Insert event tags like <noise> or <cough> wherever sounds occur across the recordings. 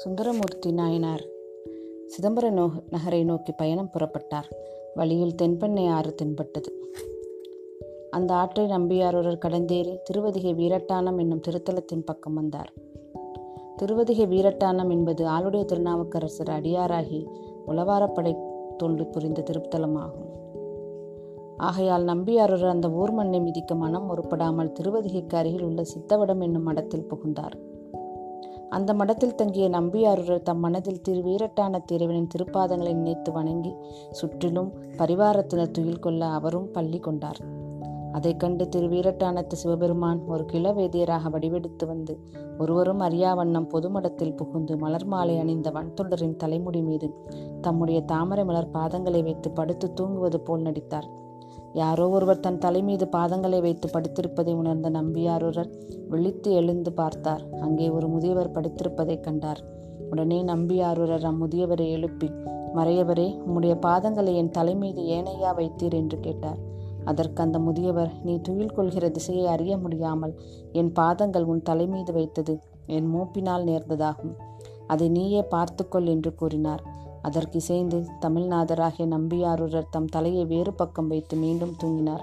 சுந்தரமூர்த்தி நாயனார். சிதம்பர no நகரை நோக்கி பயணம் புறப்பட்டார். வழியில் தென்பெண்ணை ஆறு தென்பட்டது. அந்த ஆற்றை நம்பியாரொருவர் கடந்தேறி திருவதிகை வீரட்டானம் என்னும் திருத்தலத்தின் பக்கம் வந்தார். திருவதிகை வீரட்டானம் என்பது ஆளுடைய திருநாவுக்கரசர் அடியாராகி உளவாரப்படை தொண்டு புரிந்த திருத்தலமாகும். ஆகையால் நம்பியாரொரு அந்த ஊர் மண்ணை மிதிக்க மனம் ஒருப்படாமல் திருவதிகைக்கு அருகில் உள்ள சித்தவடம் என்னும் மடத்தில் புகுந்தார். அந்த மடத்தில் தங்கிய நம்பியாரூரர் தம் மனதில் திரு வீரட்டான இறைவனின் திருப்பாதங்களை நினைத்து வணங்கி சுற்றிலும் பரிவாரத்தினர் துயில் கொள்ள அவரும் பள்ளி கொண்டார். அதைக் கண்டு திரு வீரட்டானத்து சிவபெருமான் ஒரு கிளவேதியராக வடிவெடுத்து வந்து ஒருவரும் அறியாவண்ணம் பொதுமடத்தில் புகுந்து மலர் மாலை அணிந்த வன்தொண்டரின் தலைமுடி மீது தம்முடைய தாமரை மலர் பாதங்களை வைத்து படுத்து தூங்குவது போல் நடித்தார். யாரோ ஒருவர் தன் தலை மீது பாதங்களை வைத்து படுத்திருப்பதை உணர்ந்த நம்பியாரூரர் விழித்து எழுந்து பார்த்தார். அங்கே ஒரு முதியவர் படுத்திருப்பதை கண்டார். உடனே நம்பியாரூரர் அம்முதியவரை எழுப்பி மறையவரே உம்முடைய பாதங்களை என் தலை மீது ஏனையா வைத்தீர் என்று கேட்டார். அதற்கு அந்த முதியவர் நீ துயில் கொள்கிற திசையை அறிய முடியாமல் என் பாதங்கள் உன் தலை மீது வைத்தது என் மூப்பினால் நேர்ந்ததாகும். அதை நீயே பார்த்துக்கொள் என்று கூறினார். அதற்கு இசைந்து தமிழ்நாதராகிய நம்பியாரூரர் தம் தலையை வேறு பக்கம் வைத்து மீண்டும் தூங்கினார்.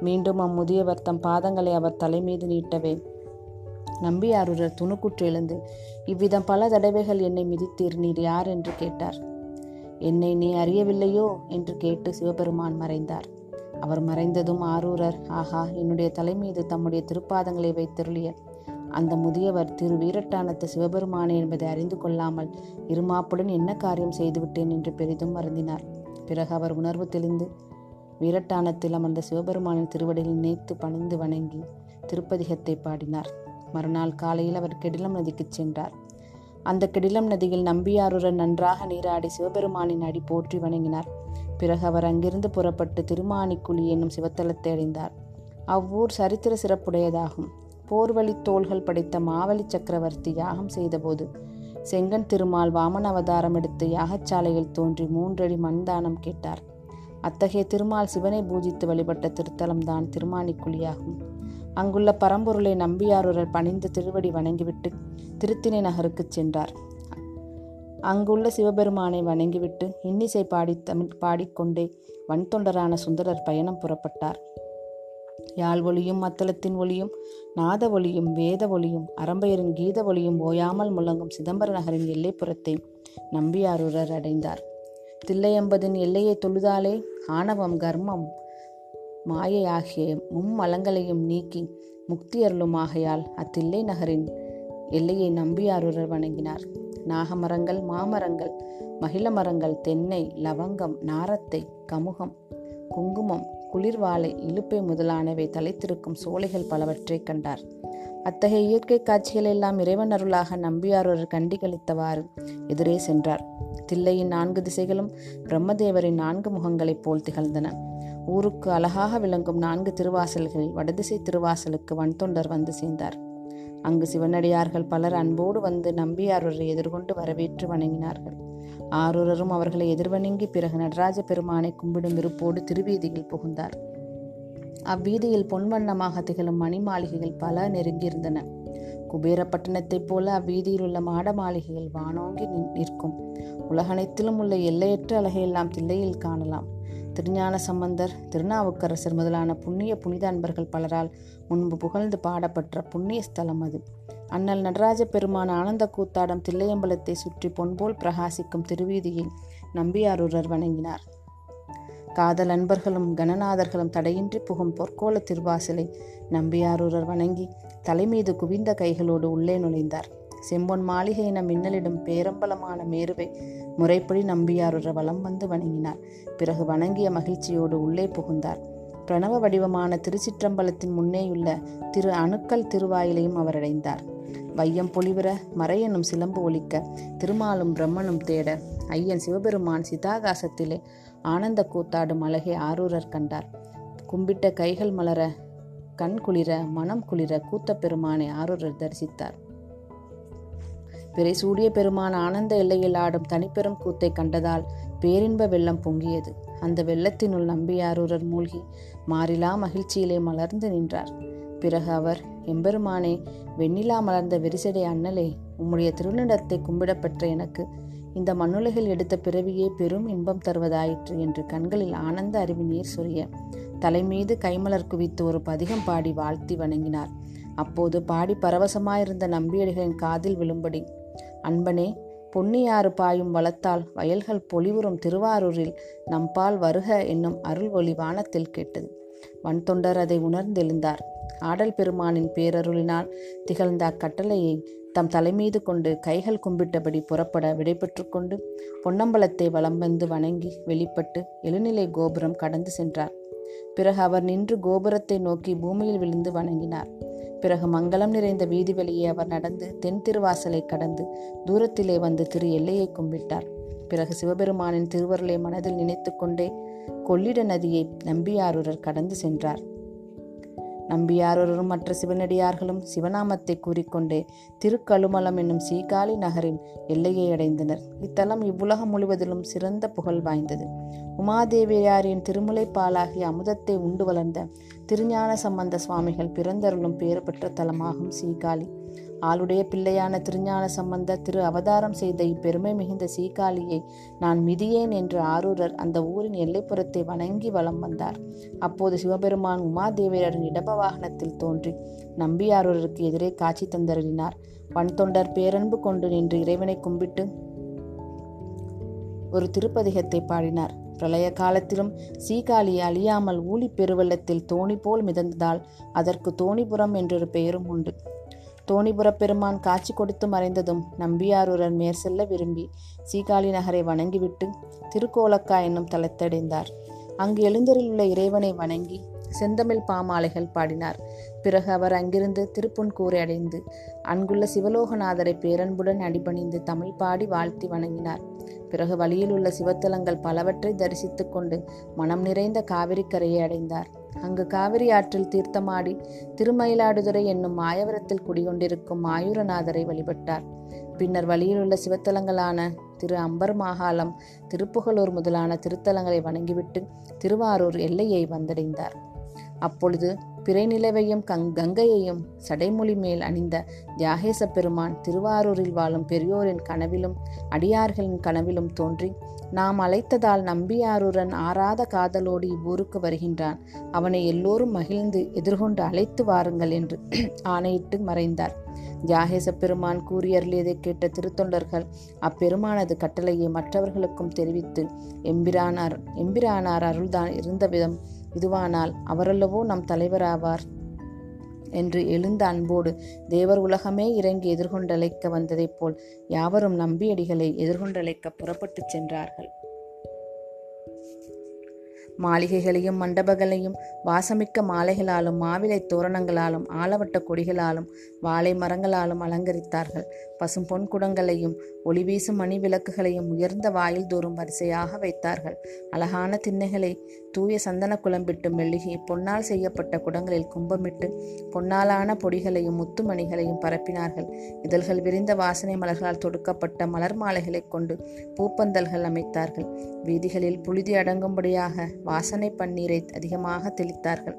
மீண்டும் அம்முதியவர் தம் பாதங்களை அவர் தலை மீது நீட்டவே நம்பியாரூரர் துணுக்குற்று எழுந்து இவ்விதம் பல தடவைகள் என்னை மிதித்தீர் நீர் யார்? என்று கேட்டார். என்னை நீ அறியவில்லையோ? என்று கேட்டு சிவபெருமான் மறைந்தார். அவர் மறைந்ததும் ஆரூரர் ஆஹா என்னுடைய தலை மீது தம்முடைய திருப்பாதங்களை வைத்தருளிய அந்த முதியவர் திரு வீரட்டானத்து சிவபெருமானே என்பதை அறிந்து கொள்ளாமல் இருமாப்புடன் என்ன காரியம் செய்துவிட்டேன் என்று பெரிதும் வருந்தினார். பிறகு அவர் உணர்வு தெளிந்து வீரட்டானத்தில் அமர்ந்த சிவபெருமானின் திருவடியில் நினைத்து பணிந்து வணங்கி திருப்பதிகத்தை பாடினார். மறுநாள் காலையில் அவர் கெடிலம் நதிக்கு சென்றார். அந்த கெடிலம் நதியில் நம்பியாருடன் நன்றாக நீராடி சிவபெருமானின் அடி போற்றி வணங்கினார். பிறகு அவர் அங்கிருந்து புறப்பட்டு திருமானிக்குழி என்னும் சிவத்தலத்தை அடைந்தார். அவ்வூர் சரித்திர சிறப்புடையதாகும். போர்வழி தோள்கள் படைத்த மாவலி சக்கரவர்த்தி யாகம் செய்தபோது செங்கன் திருமால் வாமன அவதாரம் எடுத்து யாகச்சாலையில் தோன்றி மூன்றடி மண்தானம் கேட்டார். அத்தகைய திருமால் சிவனை பூஜித்து வழிபட்ட திருத்தலம்தான் திருமானிக்குழியாகும் அங்குள்ள பரம்பொருளை நம்பியாரூரர் பணிந்து திருவடி வணங்கிவிட்டு திருத்தினை நகருக்குச் சென்றார். அங்குள்ள சிவபெருமானை வணங்கிவிட்டு இன்னிசை பாடி தமிழ் பாடிக்கொண்டே வன்தொண்டரான சுந்தரர் பயணம் புறப்பட்டார். யாழ் ஒளியும் மத்தளத்தின் ஒளியும் நாத ஒளியும் வேத ஒளியும் அரம்பையரின் கீத ஒளியும் ஓயாமல் முழங்கும் சிதம்பர நகரின் எல்லைப்புறத்தை நம்பியாரூரர் அடைந்தார். தில்லையம்பதின் எல்லையை தொழுதாலே ஆணவம் கர்மம் மாயை ஆகிய மும்மலங்களையும் நீக்கி முக்தி அருளும் ஆகையால் அத்தில்லை நகரின் எல்லையை நம்பியாரூரர் வணங்கினார். நாகமரங்கள் மாமரங்கள் மகிழ மரங்கள் தென்னை லவங்கம் நாரத்தை கமுகம் குங்குமம் குளிர்வாலை இழுப்பை முதலானவை தலைத்திருக்கும் சோலைகள் பலவற்றைக் கண்டார். அத்தகைய இயற்கை காட்சிகள் எல்லாம் இறைவன் அருளாக நம்பியாரொரு கண்டிகளித்தவாறு எதிரே சென்றார். தில்லையின் நான்கு திசைகளும் பிரம்மதேவரின் நான்கு முகங்களைப் போல் திகழ்ந்தன. ஊருக்கு அழகாக விளங்கும் நான்கு திருவாசல்களில் வடதிசை திருவாசலுக்கு வன்தொண்டர் வந்து சேர்ந்தார். அங்கு சிவனடியார்கள் பலர் அன்போடு வந்து நம்பியாரரை எதிர்கொண்டு வரவேற்று வணங்கினார்கள். ஆரூரரும் அவர்களை எதிர்வணங்கி பிறகு நடராஜ பெருமானை கும்பிடும் விருப்போடு திருவீதியில் புகுந்தார். அவ்வீதியில் பொன்வண்ணமாக திகழும் மணி மாளிகைகள் பல நெருங்கியிருந்தன. குபேரப்பட்டினத்தைப் போல அவ்வீதியில் உள்ள மாட மாளிகைகள் வானோங்கி நிற்கும். உலகனைத்திலும் உள்ள எல்லையற்ற அழகையெல்லாம் தில்லையில் காணலாம். திருஞான சம்பந்தர் திருநாவுக்கரசர் முதலான புண்ணிய புனித அன்பர்கள் பலரால் முன்பு புகழ்ந்து பாடப்பட்ட புண்ணிய ஸ்தலம் அது. அண்ணல் நடராஜ பெருமான ஆனந்த கூத்தாடம் தில்லையம்பலத்தை சுற்றி பொன்போல் பிரகாசிக்கும் திருவீதியில் நம்பியாரூரர் வணங்கினார். காதல் அன்பர்களும் கணநாதர்களும் தடையின்றி புகும் பொற்கோல திருவாசலை நம்பியாரூரர் வணங்கி தலைமீது குவிந்த கைகளோடு உள்ளே நுழைந்தார். செம்பொன் மாளிகை என மின்னலிடும் பேரம்பலமான மேருவை முறைப்படி நம்பியாருற வலம் வந்து வணங்கினார். பிறகு வணங்கிய மகிழ்ச்சியோடு உள்ளே புகுந்தார். பிரணவ வடிவமான திருச்சிற்றம்பலத்தின் முன்னேயுள்ள திரு அணுக்கல் திருவாயிலையும் அவர் அடைந்தார் வையம் பொலிவர மறையனும் சிலம்பு ஒலிக்க திருமாலும் பிரம்மனும் தேட ஐயன் சிவபெருமான் சிதாகாசத்திலே ஆனந்த கூத்தாடும் அழகை ஆரூரர் கண்டார். கும்பிட்ட கைகள் மலர கண் குளிர மனம் குளிர கூத்த பெருமானை ஆரூரர் தரிசித்தார். பிறை சூடிய பெருமான ஆனந்த எல்லையில் ஆடும் தனிப்பெரும் கூத்தை கண்டதால் பேரின்ப வெள்ளம் பொங்கியது. அந்த வெள்ளத்தினுள் நம்பியாரூரர் மூழ்கி மாறிலா மகிழ்ச்சியிலே மலர்ந்து நின்றார். பிறகு அவர் எம்பெருமானே வெண்ணிலா மலர்ந்த வெரிசடை அண்ணலே உம்முடைய திருநடத்தை கும்பிடப்பெற்ற எனக்கு இந்த மண்ணுலகில் எடுத்த பிறவியே பெரும் இன்பம் தருவதாயிற்று என்று கண்களில் ஆனந்த அறிவு நீர் சொரிய தலைமீது கைமலர் குவித்து ஒரு பதிகம் பாடி வாழ்த்தி வணங்கினார். அப்போது பாடி பரவசமாயிருந்த நம்பியடிகளின் காதில் விழும்படி அன்பனே பொன்னியாறு பாயும் வளத்தால் வயல்கள் பொலிவுறும் திருவாரூரில் நம்பால் வருக என்னும் அருள் ஒளி வானத்தில் கேட்டது. வன்தொண்டர் அதை உணர்ந்தெழுந்தார். ஆடல் பெருமானின் பேரருளினால் திகழ்ந்த அக்கட்டளையை தம் தலைமீது கொண்டு கைகள் கும்பிட்டபடி புறப்பட விடைபெற்று கொண்டு பொன்னம்பலத்தை வலம் வந்து வணங்கி வெளிப்பட்டு எழுநிலை கோபுரம் கடந்து சென்றார். பிறகு அவர் நின்று கோபுரத்தை நோக்கி பூமியில் விழுந்து வணங்கினார். பிறகு மங்களம் நிறைந்த வீதி வெளியே அவர் நடந்து தென் திருவாசலை கடந்து தூரத்திலே வந்து திரு எல்லையை கும்பிட்டார். பிறகு சிவபெருமானின் திருவருளை மனதில் நினைத்து கொண்டே கொள்ளிட நதியை நம்பியாரூரர் கடந்து சென்றார். நம்பியாரொருவரும் மற்ற சிவனடியார்களும் சிவநாமத்தை கூறிக்கொண்டே திருக்கழுமலம் என்னும் சீகாழி நகரின் எல்லையை அடைந்தனர். இத்தலம் இவ்வுலகம் முழுவதிலும் சிறந்த புகழ் வாய்ந்தது. உமாதேவியாரின் திருமுலை பாலாகிய அமுதத்தை உண்டு வளர்ந்த திருஞான சம்பந்த சுவாமிகள் பிறந்தருளும் பேறு பெற்ற தலமாகும் சீகாழி. ஆளுடைய பிள்ளையான திருஞான சம்பந்த திரு அவதாரம் செய்த இப்பெருமை மிகுந்த சீகாளியை நான் மிதியேன் என்று ஆரூரர் அந்த ஊரின் எல்லைப்புறத்தை வணங்கி வலம் வந்தார். அப்போது சிவபெருமான் உமாதேவியரின் இடப வாகனத்தில் தோன்றி நம்பியாரூரருக்கு எதிரே காட்சி தந்தருளினார். வன்தொண்டர் பேரன்பு கொண்டு நின்று இறைவனை கும்பிட்டு ஒரு திருப்பதிகத்தை பாடினார். பிரளய காலத்திலும் சீகாழி அழியாமல் ஊழி பெருவெள்ளத்தில் தோணி போல் மிதந்ததால் அதற்கு தோணிபுரம் என்றொரு பெயரும் உண்டு. தோணிபுரப் பெருமான் காட்சி கொடுத்து மறைந்ததும் நம்பியாரூரன் மேற் செல்ல விரும்பி சீகாழி நகரை வணங்கிவிட்டு திருக்கோலக்கா என்னும் தலத்தடைந்தார். அங்கு எழுந்தரிலுள்ள இறைவனை வணங்கி செந்தமிழ் பாமாலைகள் பாடினார். பிறகு அவர் அங்கிருந்து திருப்புன்கூரை அடைந்து அங்குள்ள சிவலோகநாதரை பேரன்புடன் அடிபணிந்து தமிழ் பாடி வாழ்த்தி வணங்கினார். பிறகு வழியில் உள்ள சிவத்தலங்கள் பலவற்றை தரிசித்துக் கொண்டு மனம் நிறைந்த காவிரிக்கரையை அடைந்தார். அங்கு காவிரி ஆற்றில் தீர்த்தமாடி திருமயிலாடுதுறை என்னும் மாயவரத்தில் குடிகொண்டிருக்கும் மாயூரநாதரை வழிபட்டார். பின்னர் வழியில் உள்ள சிவத்தலங்களான திரு அம்பர் மாகாளம் திருப்புகலூர் முதலான திருத்தலங்களை வணங்கிவிட்டு திருவாரூர் எல்லையை வந்தடைந்தார். அப்பொழுது பிறை நிலவையும் கங் கங்கையையும் சடைமொழி மேல் அணிந்த தியாகேச பெருமான் திருவாரூரில் வாழும் பெரியோரின் கனவிலும் அடியார்களின் கனவிலும் தோன்றி நாம் அழைத்ததால் நம்பியாரூரன் ஆறாத காதலோடு இவ்வூருக்கு வருகின்றான். அவனை எல்லோரும் மகிழ்ந்து எதிர்கொண்டு அழைத்து வாருங்கள் என்று <clears throat> ஆணையிட்டு மறைந்தார். தியாகேச பெருமான் கூறியருளியதை கேட்ட திருத்தொண்டர்கள் அப்பெருமானது கட்டளையை மற்றவர்களுக்கும் தெரிவித்து எம்பிரானார் எம்பிரானார் அருள்தான் இருந்த விதம் இதுவானால் அவரல்லவோ நம் தலைவராவார்? என்று எழுந்த அன்போடு தேவர் உலகமே இறங்கி எதிர்கொண்டழைக்க வந்ததைப் போல் யாவரும் நம்பியடிகளை எதிர்கொண்டழைக்க புறப்பட்டுச் சென்றார்கள். மாளிகைகளையும் மண்டபங்களையும் வாசமிக்க மாலைகளாலும் மாவிலை தோரணங்களாலும் ஆலவட்ட கொடிகளாலும் வாழை மரங்களாலும் அலங்கரித்தார்கள். பசும் பொன் குடங்களையும் ஒளி வீசும் மணி விளக்குகளையும் உயர்ந்த வாயில் தோறும் வரிசையாக வைத்தார்கள். அழகான திண்ணைகளை தூய சந்தன குழம்பிட்டு மெழுகி பொன்னால் செய்யப்பட்ட குடங்களில் கும்பமிட்டு பொன்னாலான பொடிகளையும் முத்துமணிகளையும் பரப்பினார்கள். இதழ்கள் விரிந்த வாசனை மலர்களால் தொடுக்கப்பட்ட மலர் மாலைகளைக் கொண்டு பூப்பந்தல்கள் அமைத்தார்கள். வீதிகளில் புழுதி அடங்கும்படியாக வாசனை பன்னீரை அதிகமாக தெளித்தார்கள்.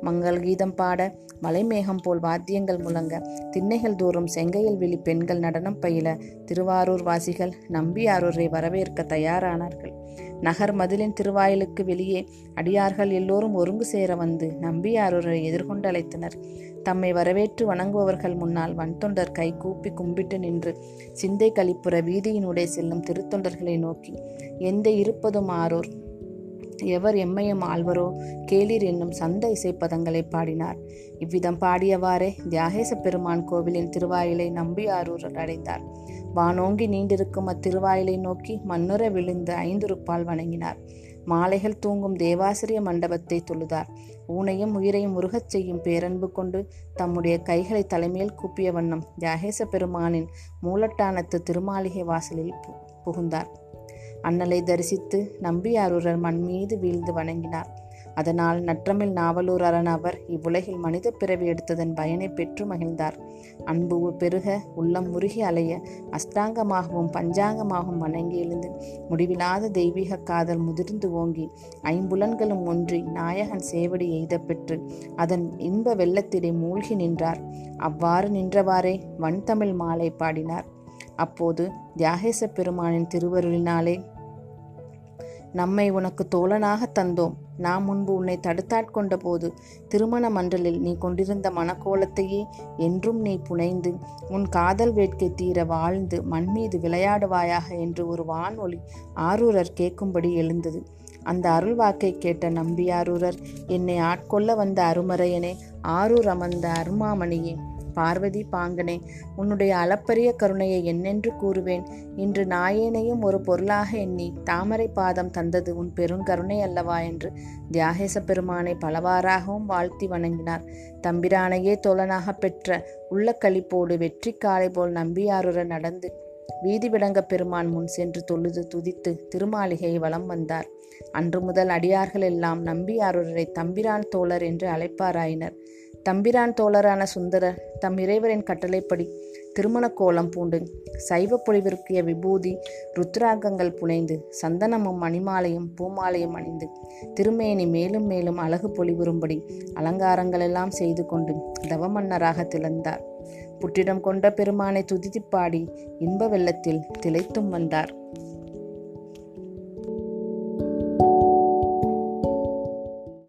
மங்கள் கீதம் பாட மலைமேகம் போல் வாத்தியங்கள் முழங்க திண்ணைகள் தோறும் செங்கையில் விழி பெண்கள் நடனம் பயில திருவாரூர் வாசிகள் நம்பியாரூரை வரவேற்க தயாரானார்கள். நகர் மதிலின் திருவாயிலுக்கு வெளியே அடியார்கள் எல்லோரும் ஒருங்கு சேர வந்து நம்பியாரூரை எதிர்கொண்டு அழைத்தனர் தம்மை வரவேற்று வணங்குபவர்கள் முன்னால் வன்தொண்டர் கை கூப்பி கும்பிட்டு நின்று சிந்தை கழிப்புற வீதியினூடே செல்லும் திருத்தொண்டர்களை நோக்கி எந்த இருப்பதும் ஆரோர்? எவர் எம்மையும் ஆழ்வரோ கேளிர் என்னும் சந்த இசைப்பதங்களை பாடினார். இவ்விதம் பாடியவாறே தியாகேச பெருமான் கோவிலின் திருவாயிலை நம்பியாரூர் அடைந்தார். வானோங்கி நீண்டிருக்கும் அத்திருவாயிலை நோக்கி மன்னுர விழுந்து ஐந்துருப்பால் வணங்கினார். மாலைகள் தூங்கும் தேவாசிரிய மண்டபத்தை தொழுதார். ஊனையும் உயிரையும் முருகச் செய்யும் பேரன்பு கொண்டு தம்முடைய கைகளை தலைமையில் கூப்பிய வண்ணம் தியாகேச பெருமானின் மூலட்டானத்து திருமாளிகை வாசலில் புகுந்தார். அண்ணலை தரிசித்து நம்பியாரூரர் மண் மீது வீழ்ந்து வணங்கினார். அதனால் நற்றமிழ் நாவலூர் அரண் அவர் இவ்வுலகில் மனித பிறவி எடுத்ததன் பயனை பெற்று மகிழ்ந்தார். அன்பு பெருக உள்ளம் முருகி அலைய அஷ்டாங்கமாகவும் பஞ்சாங்கமாகவும் வணங்கி எழுந்து முடிவில்லாத தெய்வீக காதல் முதிர்ந்து ஓங்கி ஐம்புலன்களும் ஒன்றி நாயகன் சேவடி எய்த பெற்று அதன் இன்ப வெள்ளத்திலே மூழ்கி நின்றார். அவ்வாறு நின்றவாறே வன்தமிழ் மாலை பாடினார். அப்போது தியாகேச பெருமானின் திருவருளினாலே நம்மை உனக்கு தோழனாக தந்தோம். நாம் முன்பு உன்னை தடுத்தாட்கொண்ட போது திருமண மன்றலில் நீ கொண்டிருந்த மனக்கோலத்தையே என்றும் நீ புனைந்து உன் காதல் வேட்கை தீர வாழ்ந்து மண் மீது விளையாடுவாயாக என்று ஒரு வானொலி ஆரூரர் கேட்கும்படி எழுந்தது. அந்த அருள் வாக்கை கேட்ட நம்பியாரூரர் என்னை ஆட்கொள்ள வந்த அருமறையனே ஆரூர் அமர்ந்த அருமாமணியே பார்வதி பாங்கனே உன்னுடைய அளப்பரிய கருணையை என்னென்று கூறுவேன்? இன்று நாயேனையும் ஒரு பொருளாக எண்ணி தாமரை பாதம் தந்தது உன் பெருங்கருணை அல்லவா என்று தியாகேச பெருமானை பலவாறாகவும் வாழ்த்தி வணங்கினார். தம்பிரானையே தோழனாக பெற்ற உள்ள களிப்போடு வெற்றி காலை போல் நம்பியாருர நடந்து வீதி விளங்க பெருமான் முன் சென்று தொழுது துதித்து திருமாளிகை வலம் வந்தார். அன்று முதல் அடியார்கள் எல்லாம் நம்பியாரூரரை தம்பிரான் தோழர் என்று அழைப்பாராயினர். தம்பிரான் தோழரான சுந்தரர் தம் இறைவரின் கட்டளைப்படி திருமண கோலம் பூண்டு சைவ பொழிவிற்கிய விபூதி ருத்ராங்கங்கள் புனைந்து சந்தனமும் மணிமாலையும் பூமாலையும் அணிந்து திருமேனி மேலும் மேலும் அழகு பொலிவுறும்படி அலங்காரங்களெல்லாம் செய்து கொண்டு தவமன்னராக திளந்தார் புற்றிடம் கொண்ட பெருமானை துதித்துப்பாடி இன்ப வெள்ளத்தில் திளைத்தும் வந்தார்.